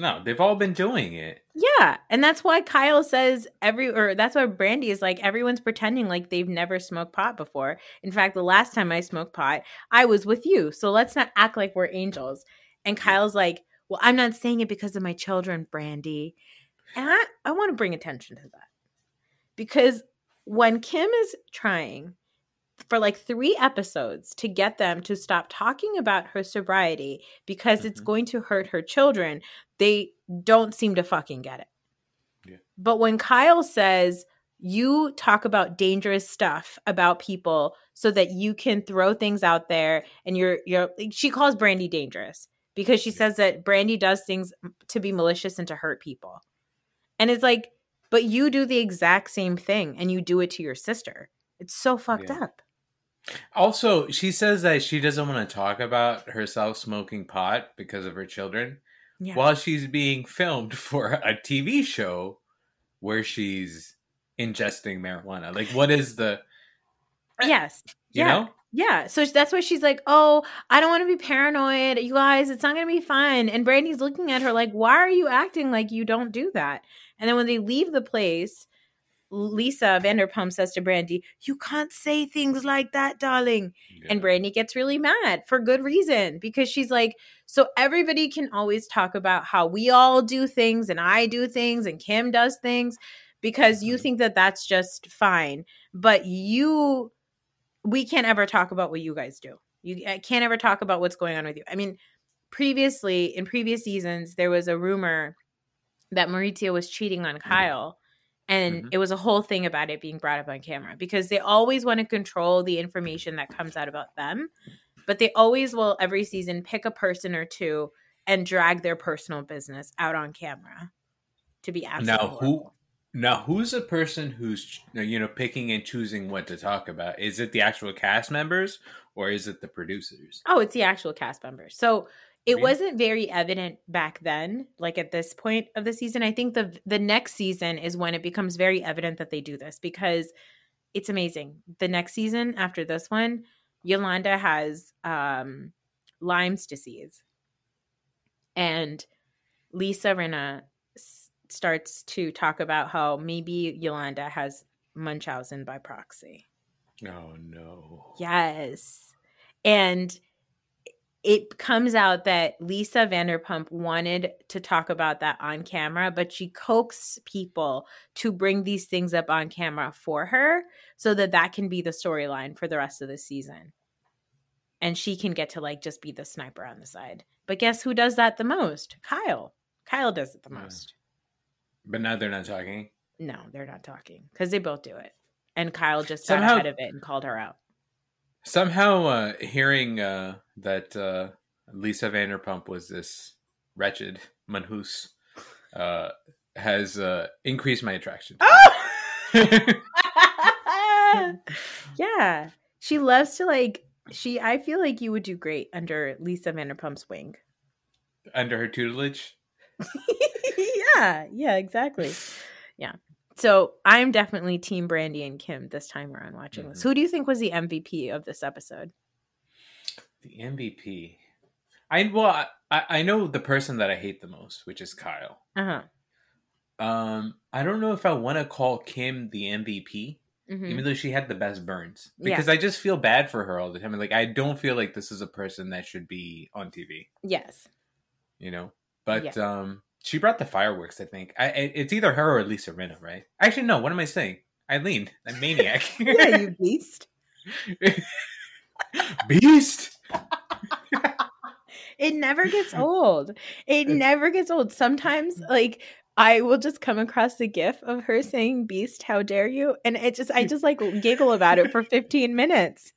No, they've all been doing it. Yeah, and that's why Kyle says every or that's why Brandi is like everyone's pretending like they've never smoked pot before. In fact, the last time I smoked pot, I was with you. So let's not act like we're angels. And Kyle's like, "Well, I'm not saying it because of my children, Brandi." And I I want to bring attention to that. Because when Kim is trying for like 3 episodes to get them to stop talking about her sobriety because it's Mhm. going to hurt her children, they don't seem to fucking get it. Yeah. But when Kyle says, you talk about dangerous stuff about people so that you can throw things out there and you're you're she calls Brandi dangerous because she says that Brandi does things to be malicious and to hurt people. And it's like, but you do the exact same thing and you do it to your sister. It's so fucked Yeah. up. Also, she says that she doesn't want to talk about herself smoking pot because of her children Yeah. while she's being filmed for a TV show where she's ingesting marijuana. Like, what is the, eh, yes. you yeah. know? Yeah, so that's why she's like, "Oh, I don't want to be paranoid, you guys. It's not going to be fun." And Brandi's looking at her like, "Why are you acting like you don't do that?" And then when they leave the place, Lisa Vanderpump says to Brandi, "You can't say things like that, darling." And Brandi gets really mad for good reason because she's like, "So everybody can always talk about how we all do things and I do things and Kim does things because you Mhm. think that that's just fine, but you we can't ever talk about what you guys do. You I can't ever talk about what's going on with you. I mean, previously in previous seasons, there was a rumor that Mauricio was cheating on Kyle. And Mhm. it was a whole thing about it being brought up on camera because they always want to control the information that comes out about them. But they always will, every season, pick a person or two and drag their personal business out on camera to be absolutely now, who, horrible. now, who's the person who's, you know, picking and choosing what to talk about? Is it the actual cast members or is it the producers? Oh, it's the actual cast members. So it wasn't very evident back then, like at this point of the season. I think the the next season is when it becomes very evident that they do this because it's amazing. The next season after this one, Yolanda has um Lyme's disease. and Lisa Rinna s- starts to talk about how maybe Yolanda has Munchausen by proxy. Oh no. Yes. And it comes out that Lisa Vanderpump wanted to talk about that on camera, but she coaxed people to bring these things up on camera for her so that that can be the storyline for the rest of the season. And she can get to like just be the sniper on the side. But guess who does that the most? Kyle. Kyle does it the most. But now they're not talking. No, they're not talking because they both do it. And Kyle just Somehow- got ahead of it and called her out. Somehow, uh, hearing uh, that uh, Lisa Vanderpump was this wretched manhus uh, has uh, increased my attraction. Oh! yeah. She loves to like she I feel like you would do great under Lisa Vanderpump's wing. Under her tutelage. yeah, yeah, exactly. Yeah. So I'm definitely Team Brandi and Kim this time around watching this. Mhm. Who do you think was the MVP of this episode? The MVP. I well, I, I know the person that I hate the most, which is Kyle. Uh-huh. Um, I don't know if I want to call Kim the MVP, Mhm. even though she had the best burns, Yeah. because I just feel bad for her all the time. Like I don't feel like this is a person that should be on TV, Yes. you know. But um, she brought the fireworks. I think I, it's either her or Lisa Rinna, right? Actually, no. What am I saying? Eileen, a maniac. Yeah, you beast. beast. It never gets old. It never gets old. Sometimes, like, I will just come across the gif of her saying "Beast, how dare you?" and it just, I just like giggle about it for fifteen minutes.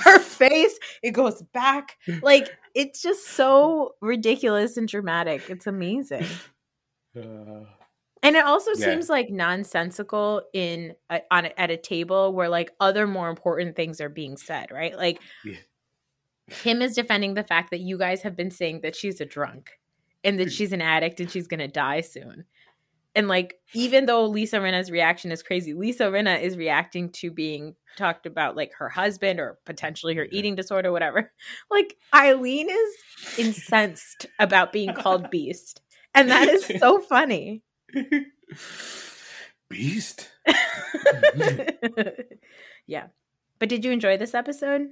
her face, it goes back, like it's just so ridiculous and dramatic. It's amazing, Uh, and it also Yeah. seems like nonsensical in a, on a, at a table where like other more important things are being said, right? Like. Yeah. Kim is defending the fact that you guys have been saying that she's a drunk and that she's an addict and she's going to die soon. And like, even though Lisa Rinna's reaction is crazy, Lisa Rinna is reacting to being talked about like her husband or potentially her eating disorder, whatever. Like, Eileen is incensed about being called beast. And that is so funny. beast. yeah. But did you enjoy this episode?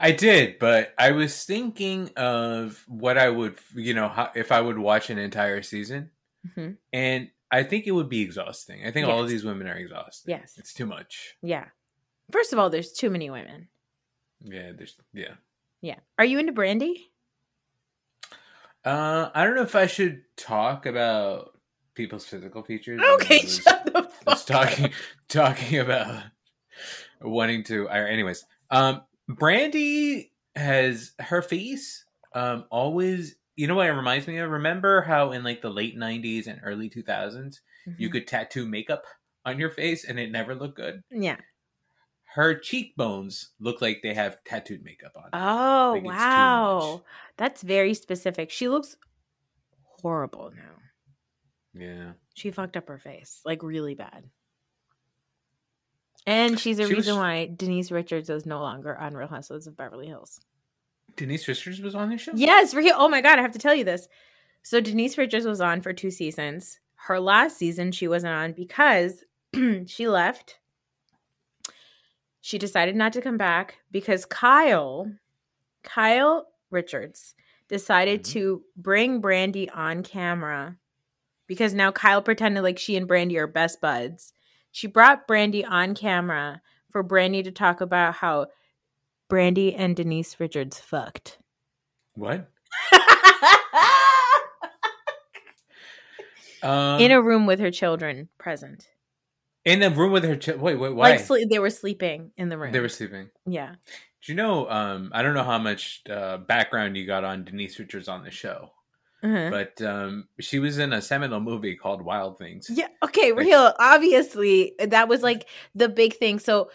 I did, but I was thinking of what I would, you know, how, if I would watch an entire season, Mhm. and I think it would be exhausting. I think all of these women are exhausted. Yes. it's too much. Yeah. First of all, there's too many women. Yeah, there's yeah. Yeah. Are you into Brandi? Uh, I don't know if I should talk about people's physical features. Okay, was, shut the fuck was talking talking about wanting to. I- Anyways, um, Brandi has her face. Um, always. You know what it reminds me of? Remember how in like the late '90s and early 2000s you Mhm. could tattoo makeup on your face and it never looked good. Yeah. Her cheekbones look like they have tattooed makeup on. Oh, Like, wow. That's very specific. She looks horrible now. yeah. She fucked up her face, like really bad. And she's a She reason was- why Denise Richards is no longer on Real Housewives of Beverly Hills. Denise Richards was on this show. Yes, oh my god, I have to tell you this. So Denise Richards was on for two seasons. Her last season she wasn't on because she left. She decided not to come back because Kyle, Kyle Richards, decided Mhm. to bring Brandi on camera because now Kyle pretended like she and Brandi are best buds. She brought Brandi on camera for Brandi to talk about how Brandi and Denise Richards fucked. What? Um, in a room with her children present. in a room with her. Ch- wait, wait, why? Like they were sleeping in the room. they were sleeping. yeah. Do you know? Um, I don't know how much uh, background you got on Denise Richards on the show, Uh-huh. but um, she was in a seminal movie called Wild Things. Yeah. Okay, Like- real. Obviously, that was like the big thing. So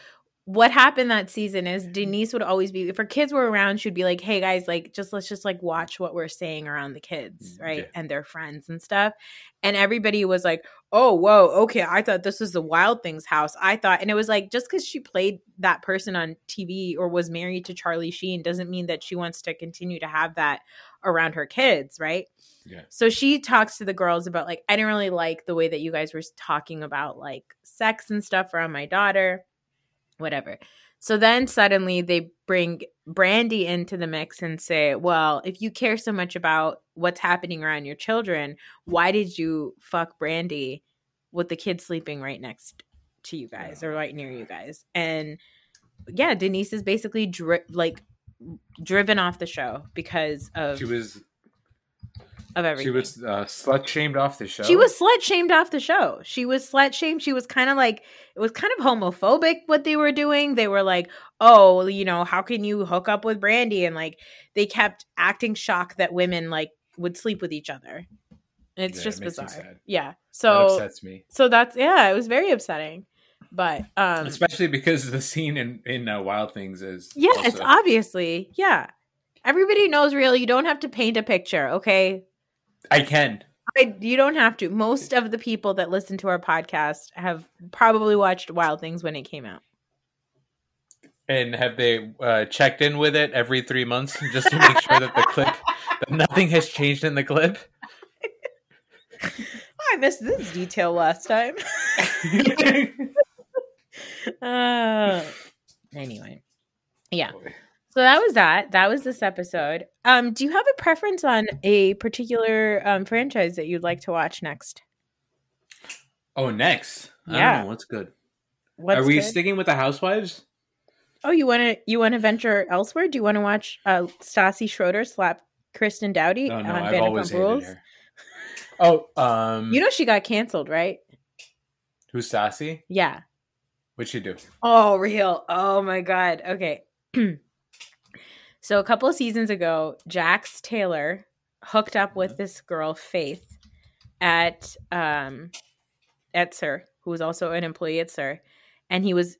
what happened that season is Denise would always be if her kids were around, she'd be like, "Hey guys, like just let's just like watch what we're saying around the kids, Mm, right? yeah. And their friends and stuff." And everybody was like, "Oh, whoa, okay, I thought this was the Wild Things house. I thought." And it was like just cuz she played that person on TV or was married to Charlie Sheen doesn't mean that she wants to continue to have that around her kids, right? Yeah. So she talks to the girls about like I didn't really like the way that you guys were talking about like sex and stuff around my daughter, whatever. So then suddenly they bring Brandi into the mix and say, "Well, if you care so much about what's happening around your children, why did you fuck Brandi with the kid sleeping right next to you guys or right near you guys?" And yeah, Denise is basically dri- like driven off the show because of She was of everything. she was uh, slut shamed off the show. She was slut shamed off the show. She was slut shamed. She was kind of like it was kind of homophobic what they were doing. They were like, "Oh, you know, how can you hook up with Brandi?" And like they kept acting shocked that women like would sleep with each other. It's Yeah, it just me bizarre. Yeah. that So upsets me, so that's yeah, it was very upsetting. But um especially because the scene in in uh, Wild Things is yeah, it's obviously yeah. Everybody knows real. You don't have to paint a picture, okay? I can. I, you don't have to. Most of the people that listen to our podcast have probably watched Wild Things when it came out. And have they uh, checked in with it every three months just to make sure that the clip, that nothing has changed in the clip? I missed this detail last time. uh, anyway, yeah. So that was that. That was this episode. Um, do you have a preference on a particular um, franchise that you'd like to watch next? Oh, next. I Yeah. don't know what's good. What's Are we good? sticking with the Housewives? oh, you want to you want to venture elsewhere? Do you want to watch uh, Stassi Schroeder slap Kristen Doute No, no. on I've Vanderpump Rules? Oh, um, You know she got canceled, right? who's Sassy? Yeah. What'd she do? Oh, real. Oh my god. Okay. so a couple of seasons ago, Jax Taylor hooked up with this girl Faith at um at SUR, who was also an employee at SUR, and he was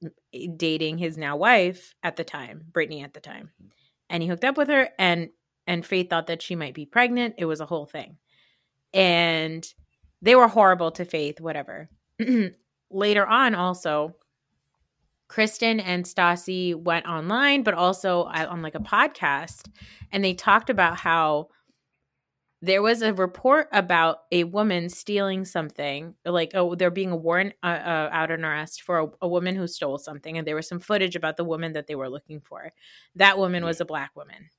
dating his now wife at the time, Brittany at the time. And he hooked up with her and and Faith thought that she might be pregnant. It was a whole thing. And they were horrible to Faith, whatever. Later on also Kristen and Stassi went online, but also on like a podcast, and they talked about how there was a report about a woman stealing something, like oh, there being a warrant uh, uh, out an arrest for a, a woman who stole something, and there was some footage about the woman that they were looking for. That woman was a black woman,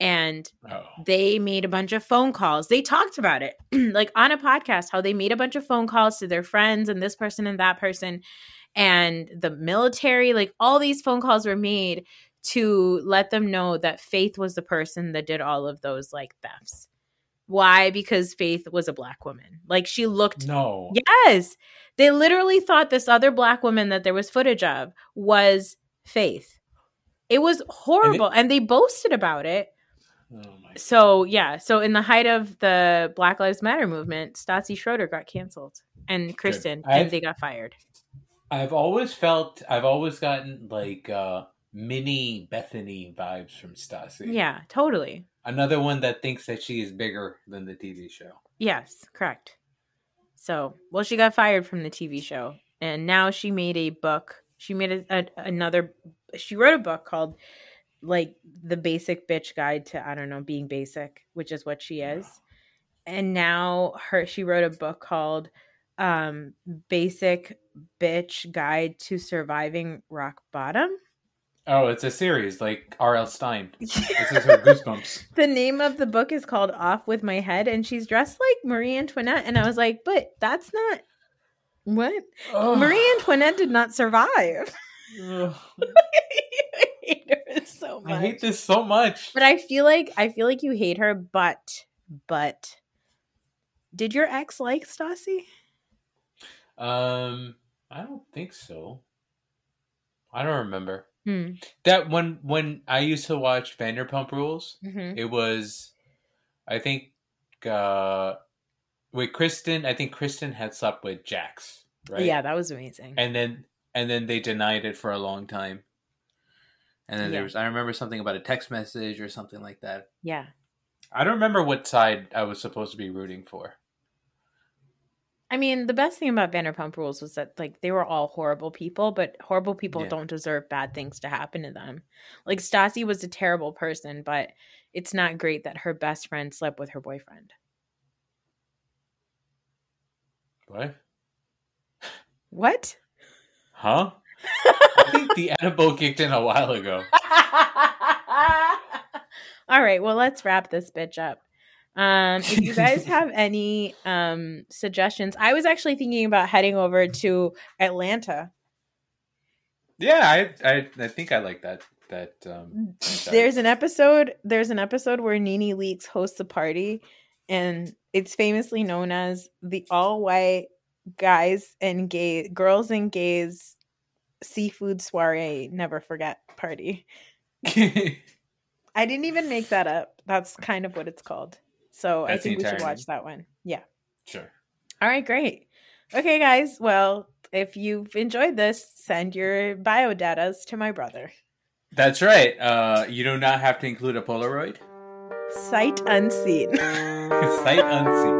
and Oh, they made a bunch of phone calls. They talked about it, like on a podcast, how they made a bunch of phone calls to their friends and this person and that person and the military. Like all these phone calls were made to let them know that Faith was the person that did all of those like thefts. Why? Because Faith was a black woman. Like she looked no. Yes. They literally thought this other black woman that there was footage of was Faith. It was horrible. And, they boasted about it. Oh So, yeah. So, in the height of the Black Lives Matter movement, Stassi Schroeder got canceled and Kristen, and they got fired. I've always felt I've always gotten like uh mini Bethenny vibes from Stassi. Yeah, totally. Another one that thinks that she is bigger than the TV show. Yes, correct. So, well, she got fired from the TV show, and now she made a book. She made a, a, another. She wrote a book called like the Basic Bitch Guide to I don't know being basic, which is what she is. And now her she wrote a book called um Basic Bitch Guide to Surviving Rock Bottom. Oh, it's a series like R.L. Stine. This is her goosebumps. the name of the book is called Off with My Head, and she's dressed like Marie Antoinette. And I was like, but that's not what. Marie Antoinette did not survive. I hate her so much. I hate this so much. But I feel like I feel like you hate her, but but did your ex like Stassi? Um, I don't think so. I don't remember Hmm. that when when I used to watch Vanderpump Rules. Mm-hmm. It was, I think, uh, with Kristen. I think Kristen had slept with Jax, right? Yeah, that was amazing. and then and then they denied it for a long time. And then Yeah. there was I remember something about a text message or something like that. Yeah. I don't remember what side I was supposed to be rooting for. I mean, the best thing about Vanderpump Rules was that like they were all horrible people, but horrible people Yeah. don't deserve bad things to happen to them. Like Stassi was a terrible person, but it's not great that her best friend slept with her boyfriend. What? What? Huh? I think the edible kicked in a while ago. All right, well, let's wrap this bitch up. Um, if you guys have any um, suggestions, I was actually thinking about heading over to Atlanta. Yeah, I I, I think I like that that um There's an episode. There's an episode where NeNe Leakes hosts a party, and it's famously known as the all white guys and gay girls and gays seafood soiree. Never forget party. I didn't even make that up. That's kind of what it's called. So That's I think we should watch that one. Yeah. sure. All right, great. Okay, guys. Well, if you've enjoyed this, send your bio datas to my brother. That's right. Uh you do not have to include a Polaroid. Sight unseen. Sight unseen.